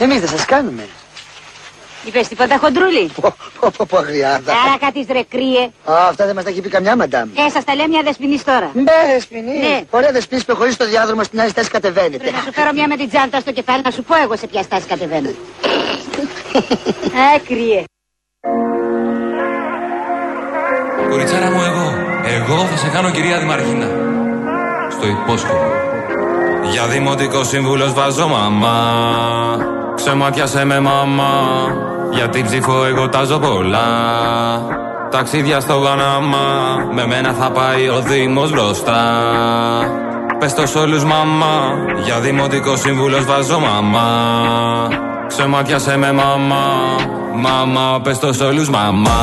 Εμείς δεν σας κάνουμε. Είπες τίποτα χοντρούλη; Πω, πω, πω, πω, αγριάδα. Άρα κάτι ρε κρύε. Α, αυτά δεν μας τα έχει πει καμιά μαντάμ. Ε, σας τα λέει μια δεσποινής τώρα. Μπε, σπινή. Ναι. Ωραία δεσποινής προχωρείς στο διάδρομο στην άλλη στάση κατεβαίνετε. Πρέπει να σου φέρω μια με την τσάντα στο κεφάλι να σου πω εγώ σε ποια στάση κατεβαίνω. Α, κρύε. Κοριτσάρα μου εγώ, εγώ θα σε κάνω κυρία Δημαρχίνα. Στο υπόσχομαι. Για δημοτικό σύμβουλος βάζω μαμά. Ξεμάτιασε με μαμά. Γιατί ψήφω εγώ τάζω πολλά. Ταξίδια στο Παναμά. Με μένα θα πάει ο Δήμος μπροστά. Πες το σ' όλους μαμά. Για δημοτικό σύμβουλος βάζω μαμά. Ξεμάτιασε με μαμά. Μαμά, πες το σ' όλους μαμά.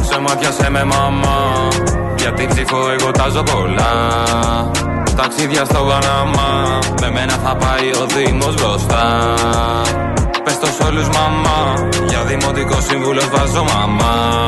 Ξεμάτιασε με μαμά Γιατί ψήφω εγώ τάζω πολλά Ταξίδια στο Παναμά Με μένα θα πάει ο Δήμος μπροστά Πες το σ' όλους μαμά Για δημοτικό σύμβουλος βάζω μαμά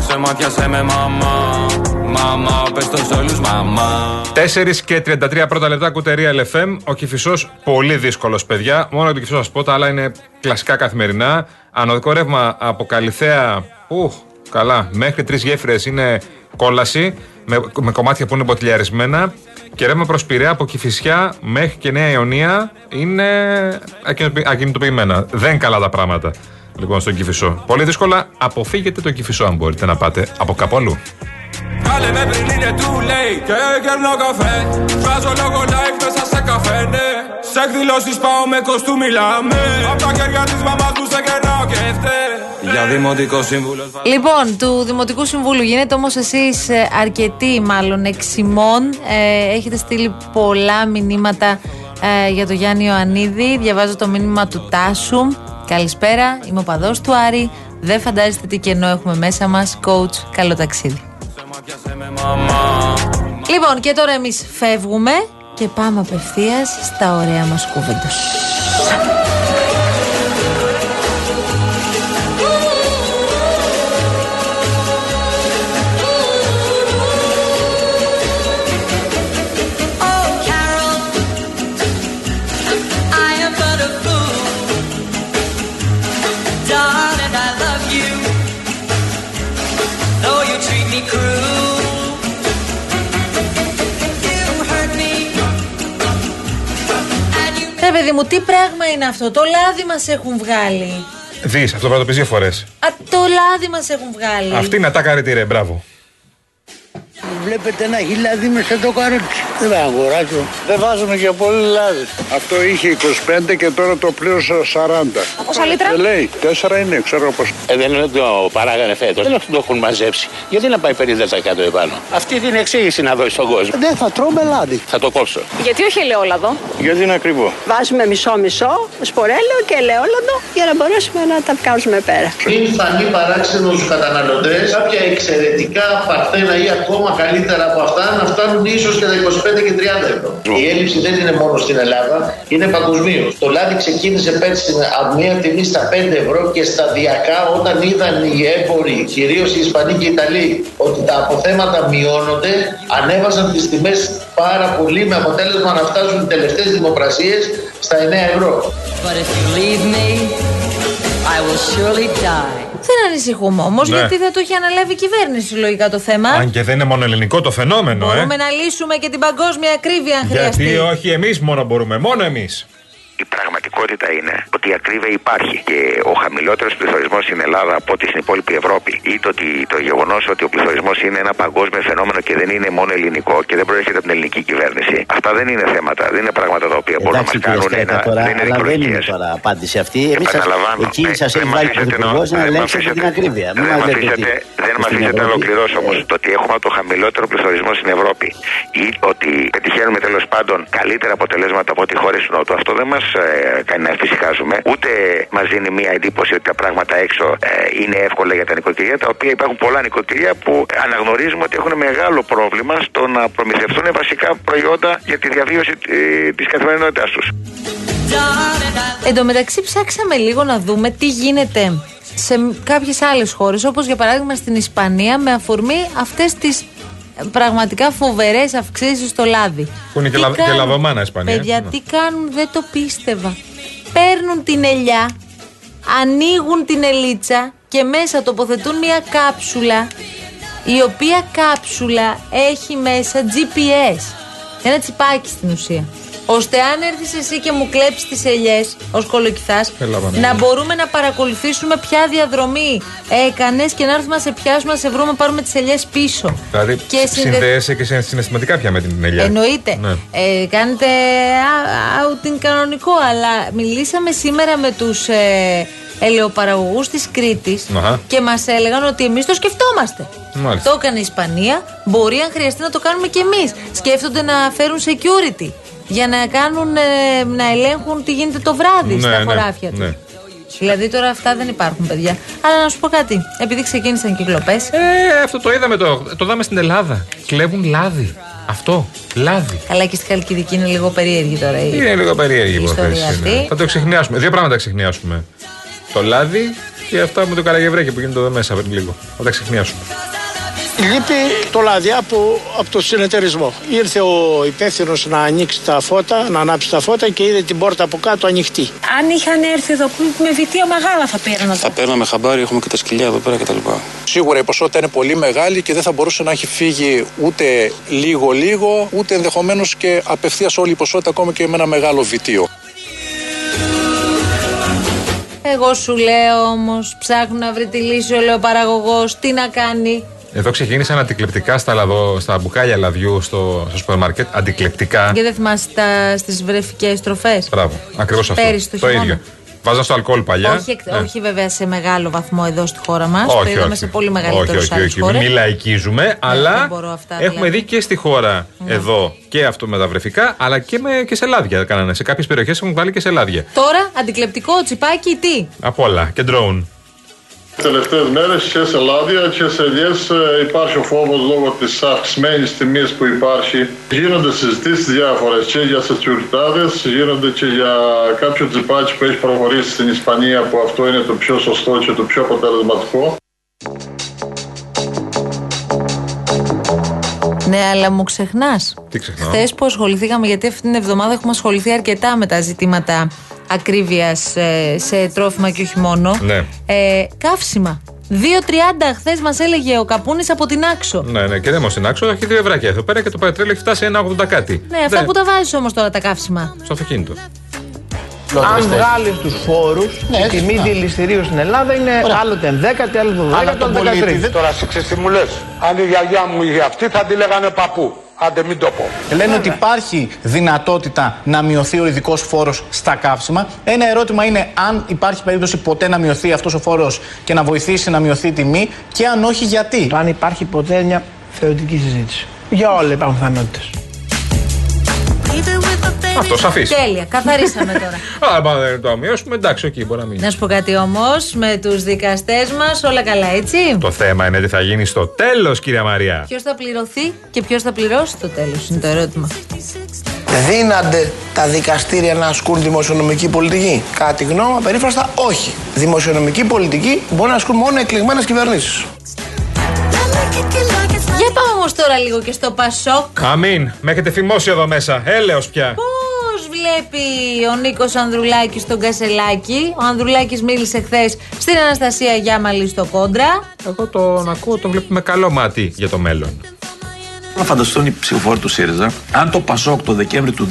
Ξεμάτιασε με μαμά Μαμά, πες το σ' όλους μαμά 4 και 33 πρώτα λεπτά κουτερία LFM. Ο Κυφισό πολύ δύσκολος, παιδιά. Μόνο για τον Κυφισό σας πω, τα άλλα είναι κλασικά καθημερινά. Ανωδικό ρεύμα από Καλυθέα. Ου, καλά. Μέχρι τρεις γέφυρες είναι κόλαση. Με, με κομμάτια που είναι μποτιλιαρισμένα. Και ρεύμα προς Πειραιά από Κυφυσιά μέχρι και Νέα Ιωνία είναι ακινητοποιη- ακινητοποιημένα. Δεν είναι καλά τα πράγματα. Λοιπόν, στον Κυφισό. Πολύ δύσκολα αποφύγετε τον Κυφισό αν μπορείτε να πάτε από κάπου αλλού. Κάλε με πριν είναι too late Και κερνώ καφέ Βγάζω λόγο live μέσα σε καφέ ναι Σε εκδηλώσεις πάω με κοστού μιλάμε Απ' τα χέρια της μαμάς μου σε κερνάω και φταίει Για δημοτικό σύμβουλος Λοιπόν, του Δημοτικού Συμβούλου γίνεται όμως εσείς αρκετοί, μάλλον εξημών. Ε, έχετε στείλει πολλά μηνύματα ε, για το Γιάννη Ιωαννίδη. Διαβάζω το μήνυμα του Τάσου. Καλησπέρα, είμαι ο παδός του Άρη. Δεν φαντάζεστε τι κενό έχουμε μέσα μας. Coach, καλό ταξίδι. Με μαμά Λοιπόν, και τώρα εμείς φεύγουμε και πάμε απευθείας στα ωραία μας κούβεντο. Ρε παιδί μου, τι πράγμα είναι αυτό; Το λάδι μας έχουν βγάλει. Δεις, αυτό πρέπει να το πεις δύο φορές. Α, το λάδι μας έχουν βγάλει. Αυτή είναι τα καρετήρε, μπράβο. Βλέπετε ένα χιλιάδι μέσα το καρότσι. Δεν θα αγοράσω. Δεν βάζουμε και πολύ λάδι. Αυτό είχε 25 και τώρα το πλήρωσα 40. Πόσα λίτρα; Και λέει, 4 είναι, ξέρω πώ. Ε, δεν είναι ότι το παράγανε φέτος. Δεν το έχουν μαζέψει. Γιατί να πάει 50% επάνω; Αυτή την εξήγηση να δώσει στον κόσμο. Δεν θα τρώμε λάδι. Θα το κόψω. Γιατί όχι ελαιόλαδο; Γιατί είναι ακριβό. Βάζουμε μισό-μισό, σπορέλαιο και ελαιόλαδο για να μπορέσουμε να τα βγάζουμε πέρα. Μην φανεί παράξενος στου καταναλωτές κάποια εξαιρετικά παρθένα ή ακόμα καλύτερα από αυτά να φτάνουν ίσως και τα 25 και 30 ευρώ. Η έλλειψη δεν είναι μόνο στην Ελλάδα, είναι παγκοσμίως. Το λάδι ξεκίνησε πέρσι από μια τιμή στα 5 ευρώ και σταδιακά όταν είδαν οι έμποροι, κυρίως οι Ισπανοί και οι Ιταλοί, ότι τα αποθέματα μειώνονται, ανέβασαν τις τιμές πάρα πολύ με αποτέλεσμα να φτάσουν οι τελευταίες δημοπρασίες στα 9 ευρώ. But if you leave me, I will surely die. Δεν ανησυχούμε όμως, Ναι. γιατί δεν το έχει αναλάβει η κυβέρνηση λογικά το θέμα. Αν και δεν είναι μόνο ελληνικό το φαινόμενο, ε. Μπορούμε να λύσουμε και την παγκόσμια ακρίβεια αν χρειαστεί. Γιατί όχι εμείς μόνο μπορούμε, μόνο εμείς. Η πραγματικότητα είναι ότι η ακρίβεια υπάρχει και ο χαμηλότερος πληθωρισμός στην Ελλάδα από ό,τι στην υπόλοιπη Ευρώπη ή το, ότι, το γεγονός ότι ο πληθωρισμός είναι ένα παγκόσμιο φαινόμενο και δεν είναι μόνο ελληνικό και δεν προέρχεται από την ελληνική κυβέρνηση. Αυτά δεν είναι θέματα, δεν είναι πράγματα τα οποία μπορούν να Εντάξει μα κύριε κάνουν Στρέκα ένα. τώρα, δεν είναι αλλά δεν είναι δικαιολογίες. τώρα απάντηση αυτή. Εμείς σας, Επαναλαμβάνω. εκεί Ναι, σας δεν έχει μ' βάλει ο αφήσετε Πρωθυπουργός να- να δεν μ' ελέγξετε αφήσετε- την ακρίβεια. Μην δεν μας μ' λέτε αφήσετε- ότι Δεν με στην αφήσετε να Ευρώπη, ολοκληρώσω όμως. Το ότι έχουμε το χαμηλότερο πληθωρισμό στην Ευρώπη ή ότι πετυχαίνουμε τέλος πάντων καλύτερα αποτελέσματα από ό,τι χώρες του Νότου, αυτό δεν μας κάνει να εφησυχάζουμε. Ούτε μας δίνει μια εντύπωση ότι τα πράγματα έξω ε, είναι εύκολα για τα νοικοκυριά, τα οποία υπάρχουν πολλά νοικοκυριά που αναγνωρίζουμε ότι έχουν μεγάλο πρόβλημα στο να προμηθευτούν βασικά προϊόντα για τη διαβίωση ε, της καθημερινότητάς τους. Εν τω μεταξύ ψάξαμε λίγο να δούμε τι γίνεται σε κάποιες άλλες χώρες όπως για παράδειγμα στην Ισπανία με αφορμή αυτές τις ε, πραγματικά φοβερές αυξήσεις στο λάδι. Που είναι και Τι λα- και κάνουν, λαβομάνα η Ισπανία. Παιδιά, Ναι. τι κάνουν δεν το πίστευα. παίρνουν την ελιά, ανοίγουν την ελίτσα και μέσα τοποθετούν μια κάψουλα η οποία κάψουλα έχει μέσα GPS. Ένα τσιπάκι στην ουσία. Ώστε αν έρθεις εσύ και μου κλέψεις τις ελιές ω κολοκυθά, Έλα, Βανέλη. να μπορούμε να παρακολουθήσουμε ποια διαδρομή έκανες και να έρθουμε να σε πιάσουμε, να σε βρούμε, να πάρουμε τις ελιές πίσω. Δηλαδή, Και συνδε- συνδέεσαι και συναισθηματικά πια με την ελιά. Εννοείται. Ναι. Ε, κάνετε α- outing κανονικό, αλλά μιλήσαμε σήμερα με τους ε, ελαιοπαραγωγούς της Κρήτης Αχα. και μας έλεγαν ότι εμείς το σκεφτόμαστε. Μάλιστα. Το έκανε η Ισπανία, μπορεί αν χρειαστεί να το κάνουμε κι εμείς. Σκέφτονται να φέρουν security για να κάνουν, ε, να ελέγχουν τι γίνεται το βράδυ στα χωράφια τους. ναι. Δηλαδή τώρα αυτά δεν υπάρχουν, παιδιά. Αλλά να σου πω κάτι. Επειδή ξεκίνησαν κυκλοπές. Ε, αυτό το είδαμε το. Το δάμε στην Ελλάδα. Κλέβουν λάδι. Αυτό. Λάδι. Καλά και στη Χαλκιδική είναι λίγο περίεργη τώρα η Είναι λίγο περίεργη η η ιστορία υπόθεση. αυτή. ναι. Θα το εξηχνιάσουμε. Δύο πράγματα θα εξηχνιάσουμε. Το λάδι και αυτά με το καραγευρέκι που γίνεται εδώ μέσα πριν λίγο. Θα τα εξηχνιάσουμε. Λείπει το λάδι από, από το συνεταιρισμό. Ήρθε ο υπεύθυνος να ανοίξει τα φώτα, να ανάψει τα φώτα και είδε την πόρτα από κάτω ανοιχτή. Αν είχαν έρθει εδώ με βιτία μεγάλα θα πήραν. Θα παίρναμε χαμπάρι, έχουμε και τα σκυλιά εδώ πέρα κτλ. Σίγουρα η ποσότητα είναι πολύ μεγάλη και δεν θα μπορούσε να έχει φύγει ούτε λίγο-λίγο, ούτε ενδεχομένως και απευθείας όλη η ποσότητα, ακόμα και με ένα μεγάλο βιτίο. Εγώ σου λέω όμως, ψάχνω να βρει τη λύση ο λεωπαραγωγό. Τι να κάνει; Εδώ ξεκίνησαν αντικλεπτικά στα, λαδο, στα μπουκάλια λαδιού στο, στο σούπερ μάρκετ. Αντικλεπτικά. Και δεν θυμάσαι στις βρεφικές τροφές; Μπράβο. Ακριβώς αυτό. Πέρυσι το το χειμώνα. ίδιο. Βάζαν στο αλκοόλ παλιά. Όχι, εκ- Ναι. όχι βέβαια σε μεγάλο βαθμό εδώ στη χώρα μας. Το όχι, είδαμε όχι. σε πολύ όχι, μεγαλύτερου όχι, άλλες όχι. χώρες. Μη λαϊκίζουμε, αλλά δεν μπορώ αυτά, έχουμε δηλαδή. δει και στη χώρα εδώ και αυτό με τα βρεφικά, αλλά και, με, και σε λάδια κάνανε. Σε κάποιες περιοχές έχουν βάλει και σε λάδια. Τώρα αντικλεπτικό τσιπάκι τι; Απ' όλα. Και drone. Τελευταίες μέρες και σε λάδια και σε ελιές ε, υπάρχει ο φόβος λόγω της αυξημένης τιμής που υπάρχει. Γίνονται συζητήσεις διάφορες και για σετσιουριτάδες, γίνονται και για κάποιο τζιπάκι που έχει προχωρήσει στην Ισπανία που αυτό είναι το πιο σωστό και το πιο αποτελεσματικό. Ναι, αλλά μου ξεχνάς. Τι ξεχνάω; Χθες που ασχοληθήκαμε, γιατί αυτή την εβδομάδα έχουμε ασχοληθεί αρκετά με τα ζητήματα ακρίβειας σε τρόφιμα και όχι μόνο. Ναι. Ε, καύσιμα. 2,30 χθες μας έλεγε ο Καπούνης από την Άξο. Ναι, ναι, και δεν μου στην άξο, έχει δύο ευράκια εδώ πέρα και το πετρέλαιο έχει φτάσει 1,80 κάτι. Ναι, αυτά Δεν- που τα βάζεις όμως τώρα τα καύσιμα. Στο αυτοκίνητο. Αν βγάλει τους φόρους, Ναι, η έτσι, τιμή ναι. δηληστηρίου στην Ελλάδα είναι Ωραία. άλλοτε 10, άλλοτε 12, Αλλά τον άλλοτε πολίτη 13. δεν- Τώρα σε ξέρεις τι μου λες. Αν η γιαγιά μου είχε αυτή θα τη λέγανε παππού. Άντε μην το πω. Λένε ότι υπάρχει δυνατότητα να μειωθεί ο ειδικός φόρος στα καύσιμα. Ένα ερώτημα είναι αν υπάρχει περίπτωση ποτέ να μειωθεί αυτός ο φόρος και να βοηθήσει να μειωθεί η τιμή και αν όχι γιατί. Αν υπάρχει ποτέ μια θεωρητική συζήτηση. Για όλα υπάρχουν πιθανότητες. Αυτό σαφής. Τέλεια, καθαρίσαμε τώρα. Α, μα δεν το μειώσουμε, εντάξει, εκεί μπορεί να μείνει. Να σου πω κάτι όμως, με τους δικαστές μας, όλα καλά, έτσι; Το θέμα είναι τι θα γίνει στο τέλος, κυρία Μαρία. Ποιος θα πληρωθεί και ποιος θα πληρώσει το τέλος, είναι το ερώτημα. Δύνανται τα δικαστήρια να ασκούν δημοσιονομική πολιτική; Κατά τη γνώμη μου, περίφραστα όχι. Δημοσιονομική πολιτική μπορεί να ασκούν μόνο εκλεγμένες κυβερνήσεις. Για πάμε όμως τώρα λίγο και στο Πασόκ. Αμήν. Με έχετε φημώσει εδώ μέσα. Έλεος πια. Πώς βλέπει ο Νίκος Ανδρουλάκης τον Κασελάκη; Ο Ανδρουλάκης μίλησε χθες στην Αναστασία Γιάμαλη στο Κόντρα. Εγώ τον ακούω, τον βλέπω με καλό μάτι για το μέλλον. Να φανταστούν οι ψηφοφόροι του ΣΥΡΙΖΑ αν το ΠΑΣΟΚ το Δεκέμβρη του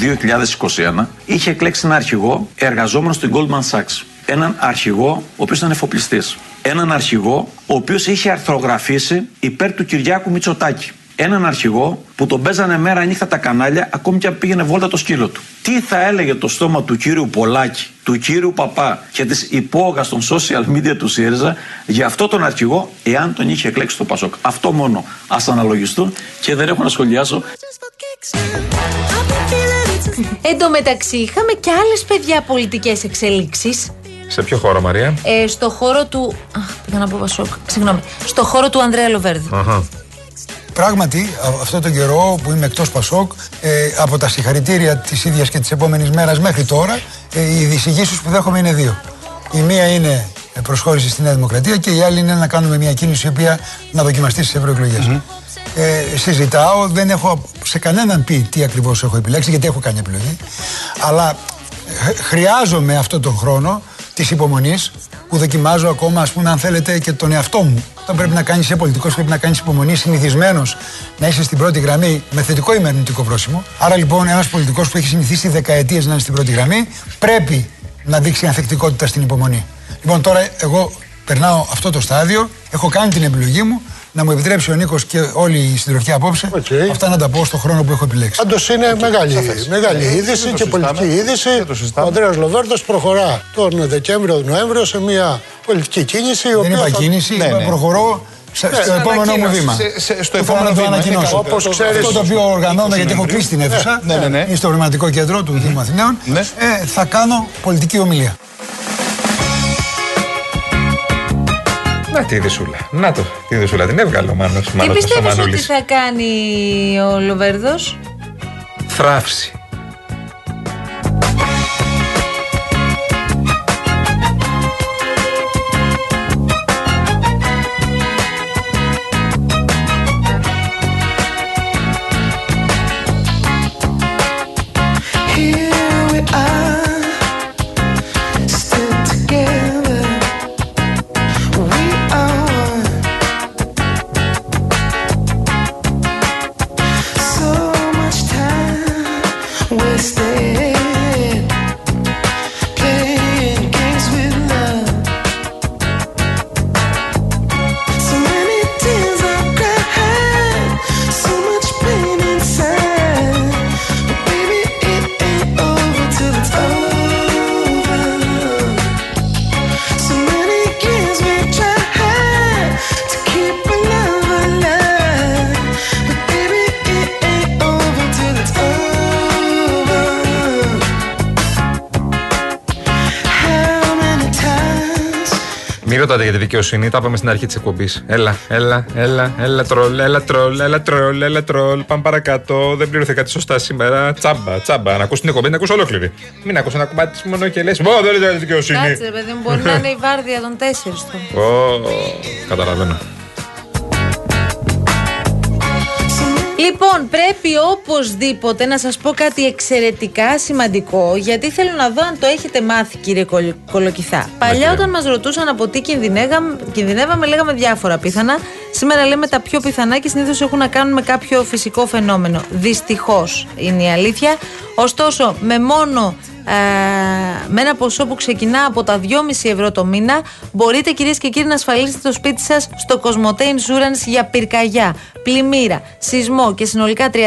2021 είχε εκλέξει έναν αρχηγό εργαζόμενο στην Goldman Sachs. Έναν αρχηγό ο οποίος ήταν εφοπλιστής. Έναν αρχηγό ο οποίος είχε αρθρογραφήσει υπέρ του Κυριάκου Μητσοτάκη. Έναν αρχηγό που τον παίζανε μέρα νύχτα τα κανάλια ακόμη και αν πήγαινε βόλτα το σκύλο του. Τι θα έλεγε το στόμα του κύριου Πολάκη, του κύριου Παπά και της υπόγα των social media του ΣΥΡΙΖΑ για αυτό τον αρχηγό εάν τον είχε εκλέξει το ΠΑΣΟΚ. Αυτό μόνο ας αναλογιστούν και δεν έχω να σχολιάσω Εν τω μεταξύ, είχαμε και άλλες παιδιά πολιτικές εξελίξεις. Σε ποιο χώρο, Μαρία; Ε, στο χώρο του. Αχ, πήγα να πω Πασόκ. Συγγνώμη. Στο χώρο του Ανδρέα Λοβέρδου. Αχα. Πράγματι, α- αυτό τον καιρό που είμαι εκτός Πασόκ, ε, από τα συγχαρητήρια της ίδιας και της επόμενης μέρας μέχρι τώρα, ε, οι δυσηγήσεις που δέχομαι είναι δύο. Η μία είναι ε, προσχώρηση στη Νέα Δημοκρατία και η άλλη είναι να κάνουμε μια κίνηση η οποία να δοκιμαστεί στις ευρωεκλογές. Ε, συζητάω, δεν έχω σε κανέναν πει τι ακριβώς έχω επιλέξει, γιατί έχω κάνει επιλογή. Αλλά ε, χρειάζομαι αυτόν τον χρόνο της υπομονής που δοκιμάζω ακόμα, ας πούμε, αν θέλετε, και τον εαυτό μου. Όταν πρέπει να κάνεις, είσαι πολιτικός, πρέπει να κάνεις υπομονή, συνηθισμένος να είσαι στην πρώτη γραμμή με θετικό ή με αρνητικό πρόσημο. Άρα λοιπόν, ένας πολιτικός που έχει συνηθίσει δεκαετίες να είναι στην πρώτη γραμμή, πρέπει να δείξει ανθεκτικότητα στην υπομονή. Λοιπόν, τώρα εγώ περνάω αυτό το στάδιο, έχω κάνει την επιλογή μου, να μου επιτρέψει ο Νίκος και όλη η συντροφιά απόψε αυτά να τα πω στο χρόνο που έχω επιλέξει. Πάντως είναι μεγάλη, μεγάλη Ε, είδηση δεν το και συζητάμε. πολιτική είδηση. Δεν το Ο συζητάμε. Ανδρέας Λοβέρδος προχωρά τον Δεκέμβριο-Νοέμβριο σε μια πολιτική κίνηση. η Δεν οποία είπα θα- κίνηση, Ναι, είπα ναι. προχωρώ σε- Ναι, στο σε επόμενο μου ανακοίνωση, βήμα. σε- σε- στο Που θα επόμενο να το βήμα, ανακοινώσω. είναι όπως ξέρεις, Αυτό το οποίο οργανώνω, γιατί έχω 20 κλείσει την αίθουσα, Ναι, ναι, ναι. είναι στο πνευματικό κέντρο του Δήμου Αθηναίων, ε, θα κάνω πολιτική ομιλία. Να τη δυσούλα. Να το, τη δυσούλα. Την έβγαλε ο Μάνος. Τι Μάνος πιστεύεις ότι Μανούλης. θα κάνει ο Λοβέρδος; Θράψη. Μην ρωτάτε για τη δικαιοσύνη, τα είπαμε στην αρχή της εκπομπής. Έλα, έλα, έλα, έλα τρολ, έλα τρολ, έλα τρολ, έλα τρολ. Πάμε παρακάτω. Δεν πλήρωθε κάτι σωστά σήμερα. Τσάμπα, τσάμπα. Να ακούσει την εκπομπή, να ακούσει ολόκληρη. Μην ακούσει ένα κομμάτι μόνο και λες: Ω, δεν λέει δικαιοσύνη. Κάτσε ρε παιδί μου μπορεί να είναι η βάρδια των τέσσερις του Ω, καταλαβαίνω. Λοιπόν, πρέπει οπωσδήποτε να σας πω κάτι εξαιρετικά σημαντικό, γιατί θέλω να δω αν το έχετε μάθει, κύριε Κολ- Κολοκυθά. Παλιά, όταν μας ρωτούσαν από τι κινδυνεύαμε, κινδυνεύαμε, λέγαμε διάφορα πιθανά. Σήμερα λέμε τα πιο πιθανά και συνήθως έχουν να κάνουν με κάποιο φυσικό φαινόμενο. Δυστυχώς είναι η αλήθεια. Ωστόσο, με μόνο ε, με ένα ποσό που ξεκινά από τα 2,5 ευρώ το μήνα, μπορείτε κυρίες και κύριοι να ασφαλίσετε το σπίτι σας στο Cosmote Insurance για πυρκαγιά, πλημμύρα, σεισμό και συνολικά 36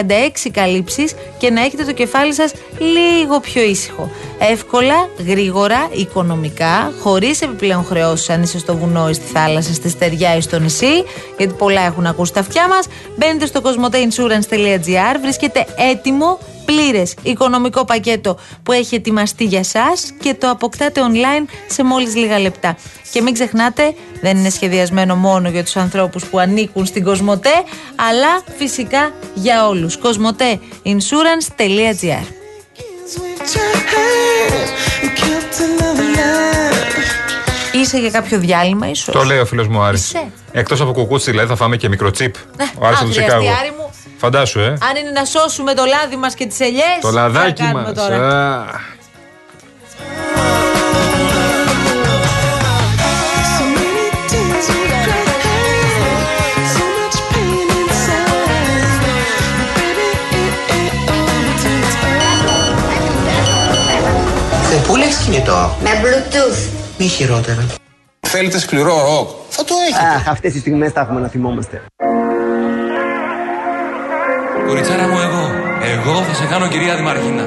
καλύψεις και να έχετε το κεφάλι σας λίγο πιο ήσυχο. Εύκολα, γρήγορα, οικονομικά, χωρίς επιπλέον χρεώσεις αν είσαι στο βουνό ή στη θάλασσα, στη στεριά ή στο νησί, γιατί πολλά έχουν ακούσει τα αυτιά μας. Μπαίνετε στο cosmoteinsurance.gr, βρίσκεται έτοιμο πλήρες οικονομικό πακέτο που έχει ετοιμαστεί για εσά και το αποκτάτε online σε μόλις λίγα λεπτά. Και μην ξεχνάτε, δεν είναι σχεδιασμένο μόνο για τους ανθρώπους που ανήκουν στην Κοσμοτέ, αλλά φυσικά για όλους. cosmoteinsurance.gr kept another life. Είσαι για κάποιο διάλειμμα, ίσως; Το λέει ο φίλος μου Άρης. Είσαι. Εκτός από κουκούτσι, δηλαδή θα φάμε και μικροτσίπ. Ναι, Ο Άρης αν από το χρειαστεί, Σικάγο. Άρη μου. Φαντάσου, ε. Αν είναι να σώσουμε το λάδι μας και τις ελιές. Το λαδάκι μας. Κινητό. Με Bluetooth. Μη χειρότερα. Θέλετε σκληρό ροκ; Θα το έχετε. Αχ, αυτές τις στιγμές τα έχουμε να θυμόμαστε. Κοριτσάρα μου εγώ, εγώ θα σε κάνω κυρία Δημαρχίνα.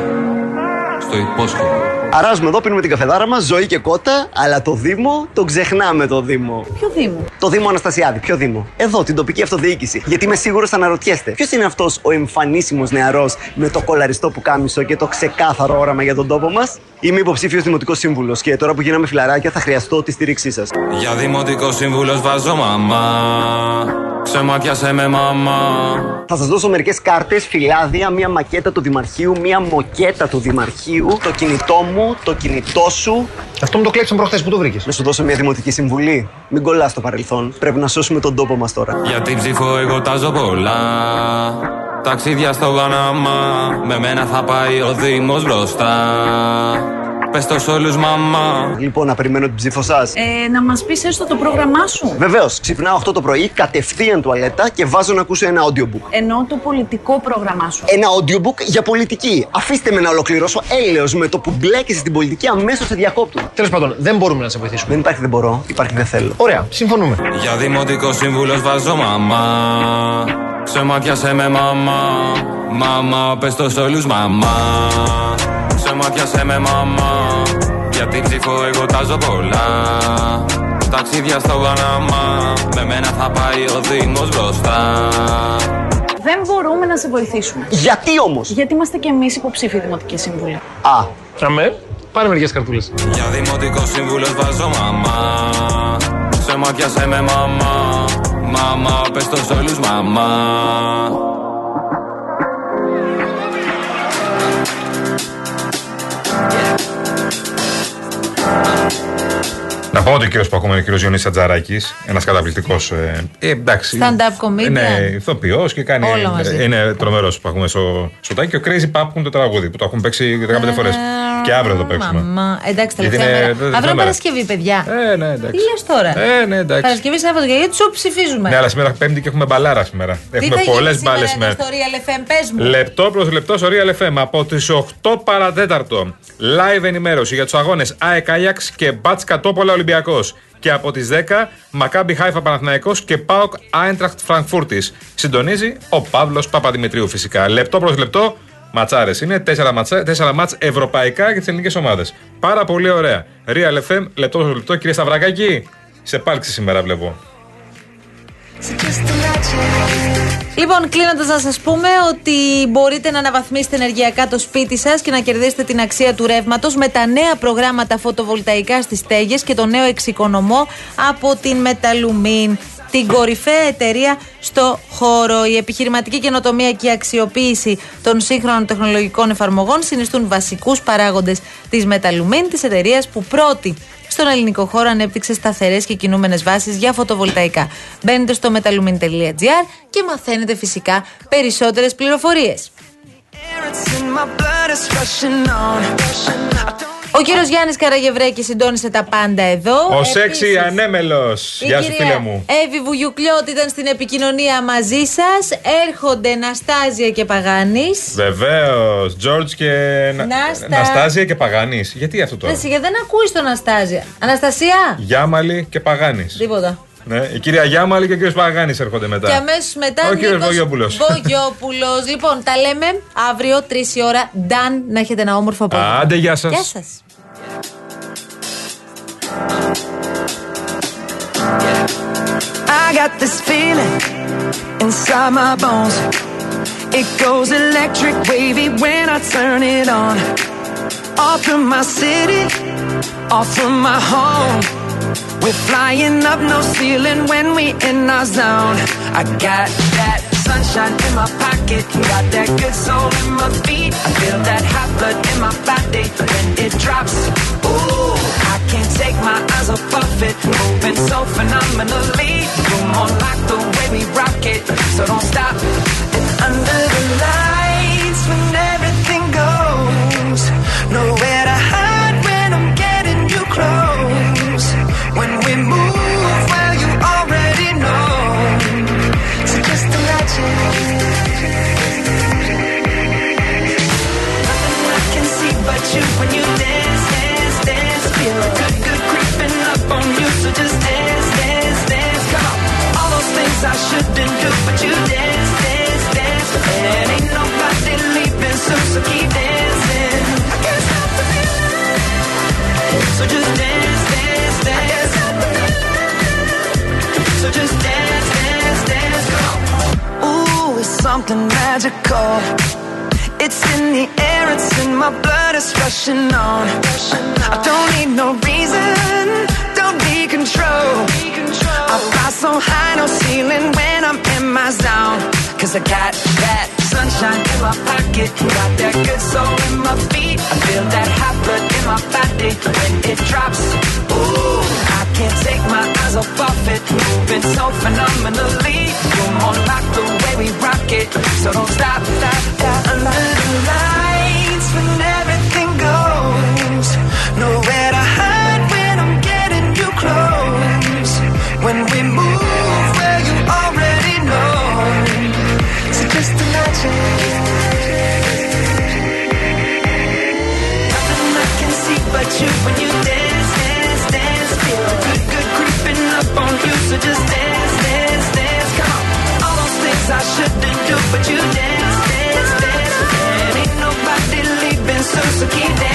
Στο υπόσχομαι. Αράζουμε εδώ, πίνουμε την καφεδάρα μας, ζωή και κότα, αλλά το Δήμο τον ξεχνάμε το Δήμο. Ποιο Δήμο; Το Δήμο Αναστασιάδη, ποιο Δήμο; Εδώ, την τοπική αυτοδιοίκηση. Γιατί είμαι σίγουρος θα αναρωτιέστε, ποιος είναι αυτός ο εμφανίσιμος νεαρός με το κολαριστό που κάμισο και το ξεκάθαρο όραμα για τον τόπο μας; Είμαι υποψήφιος δημοτικός σύμβουλος και τώρα που γίναμε φιλαράκια θα χρειαστώ τη στήριξή σας. Για δημοτικό σύμβουλος βάζω μαμά. Ξεμάτιασε με μαμά. Θα σας δώσω μερικές κάρτες, φυλάδια, μία μακέτα του Δημαρχείου, μία μοκέτα του Δημαρχείου, το κινητό μου, το κινητό σου. Αυτό μου το κλέψαν προχθές που το βρήκες. Να σου δώσω μια δημοτική συμβουλή. Μην κολλάς στο παρελθόν. Πρέπει να σώσουμε τον τόπο μας τώρα. Για την ψήφο εγώ τάζω πολλά. Ταξίδια στο Παναμά. Με μένα θα πάει ο Δήμος μπροστά. Πες το σ' όλους μαμά Λοιπόν, να περιμένω την ψήφο σας. Ε, να μας πεις έστω το πρόγραμμά σου. Βεβαίως, ξυπνάω 8 το πρωί, κατευθείαν τουαλέτα και βάζω να ακούσω ένα audiobook. Εννοώ το πολιτικό πρόγραμμά σου. Ένα audiobook για πολιτική. Αφήστε με να ολοκληρώσω έλεος με το που μπλέκεσαι στην πολιτική αμέσως σε διακόπτω. Τέλος πάντων, δεν μπορούμε να σε βοηθήσουμε. Δεν υπάρχει δεν μπορώ, υπάρχει δεν θέλω. Ωραία, συμφωνούμε. Για δημοτικό σύμβουλος βάζω μαμά Σε μάτια σε με μαμά Μαμά πες το σ' όλους μαμά Σε μάτια σε με μαμά Για την ψήφο εγώ τάζω πολλά Ταξίδια στο Παναμά Με μένα θα πάει ο Δήμος μπροστά Δεν μπορούμε να σε βοηθήσουμε. Γιατί όμως; Γιατί είμαστε κι εμείς υποψήφοι δημοτικοί σύμβουλοι. Α. Αμέ, πάρε μερικές καρτούλε. Για δημοτικό σύμβουλος βάζω μαμά Σε μάτια σε με μαμά Μαμά πες το σ' όλους μαμά Να πω ότι ο κύριος που ακούμε είναι ο κύριος Γιονίση Ατζαράκης, ένας καταπληκτικός. Ε, ε, εντάξει. Stand-up comedian. Ναι, ηθοποιός και κάνει. Όλα μαζί. Είναι τρομερός που ακούμε στο σωτάκι. Και ο Crazy Pap που είναι το τραγούδι που το έχουν παίξει 15 φορές. Και αύριο το παίξουμε. Μαμά. Εντάξει, Γιατί τελευταία είναι- μέρα. τελευταία Αύριο μέρα. Παρασκευή, παιδιά. Ε, ναι, εντάξει. Τι λες τώρα; Ε, ναι, εντάξει. Παρασκευή, Σάββατο και γιατί του ψηφίζουμε; Ναι, αλλά σήμερα Πέμπτη και έχουμε μπαλάρα σήμερα. Τι Έχουμε θα πολλές γίνει μπάλες σήμερα σήμερα. στο Real FM, πες μου. Λεπτό προς λεπτό στο Real FM από τις 8 παρατέταρτο. Live ενημέρωση για τους αγώνες ΑΕΚ Άγιαξ και Μπάτς Κατόπολα Ολυμπιακός. Και από τις 10 Μακάμπι Χάιφα Παναθηναϊκός και Πάοκ Άιντραχτ Φραγκφούρτης. Συντονίζει ο Παύλος Παπαδημητρίου φυσικά. Λεπτό προς λεπτό ματσάρες. Είναι 4 ματσα, τέσσερα μάτς ευρωπαϊκά για τις ελληνικές ομάδες. Πάρα πολύ ωραία. Real FM, λεπτό προ λεπτό. Κύριε Σταυρακάκη, σε πάλξη σήμερα βλέπω. Λοιπόν, κλείνοντας, να σας πούμε ότι μπορείτε να αναβαθμίσετε ενεργειακά το σπίτι σας και να κερδίσετε την αξία του ρεύματος με τα νέα προγράμματα φωτοβολταϊκά στις στέγε και το νέο εξοικονομώ από την Μεταλουμίν. Την κορυφαία εταιρεία στο χώρο. Η επιχειρηματική καινοτομία και η αξιοποίηση των σύγχρονων τεχνολογικών εφαρμογών συνιστούν βασικούς παράγοντες της Μεταλουμίν, της εταιρείας που πρώτη στον ελληνικό χώρο ανέπτυξε σταθερές και κινούμενες βάσεις για φωτοβολταϊκά. Μπαίνετε στο metalumin.gr και μαθαίνετε φυσικά περισσότερες πληροφορίες. Ο κύριος Γιάννης Καραγευρέκης συντόνισε τα πάντα εδώ. Ο σεξι Επίσης, ανέμελος. η Γεια σου, κυρία φίλε μου. Εύη Βουγιουκλιώτη ήταν στην επικοινωνία μαζί σας. Έρχονται Ναστάζια και Παγάνης. Βεβαίως. Τζόρτζ και Να- Νάστα. Ναστάζια και Παγάνης. Γιατί αυτό τώρα; Δεν σιγά, δεν ακούεις τον Αναστάζια. Αναστασία! Γιάμαλη και Παγάνης. Τίποτα. Ναι, η κυρία Γιάμαλη και ο κύριος Παγάνης έρχονται μετά. Και αμέσως μετά. Ο κύριος Νίκος Βογιόπουλος. Βογιόπουλος. λοιπόν, τα λέμε αύριο 3 η ώρα. Ντάν, να έχετε ένα όμορφο απόγευμα. Άντε, γεια σας. Γεια σας. I got this feeling inside my bones. It goes electric wavy when I turn it on. Off from my city, off from my home. We're flying up no ceiling when we in our zone. I got that sunshine in my pocket, got that good soul things I but you dance, dance, dance. And ain't nobody leaving soon, so keep dancing. I can't stop the feeling. So just dance, dance, dance. Stop the feeling. So just dance, dance, dance. Ooh, it's something magical. It's in the air, it's in my blood, it's rushing on. I don't need no reason, don't be control. I fly so high, no ceiling when I'm in my zone. Cause I got that sunshine in my pocket, got that good soul in my feet. I feel that hot blood in my body when it drops. Ooh, I can't take my eyes off of it, moving so phenomenally. You're more like the way we rock it, so don't stop, So keep dancing.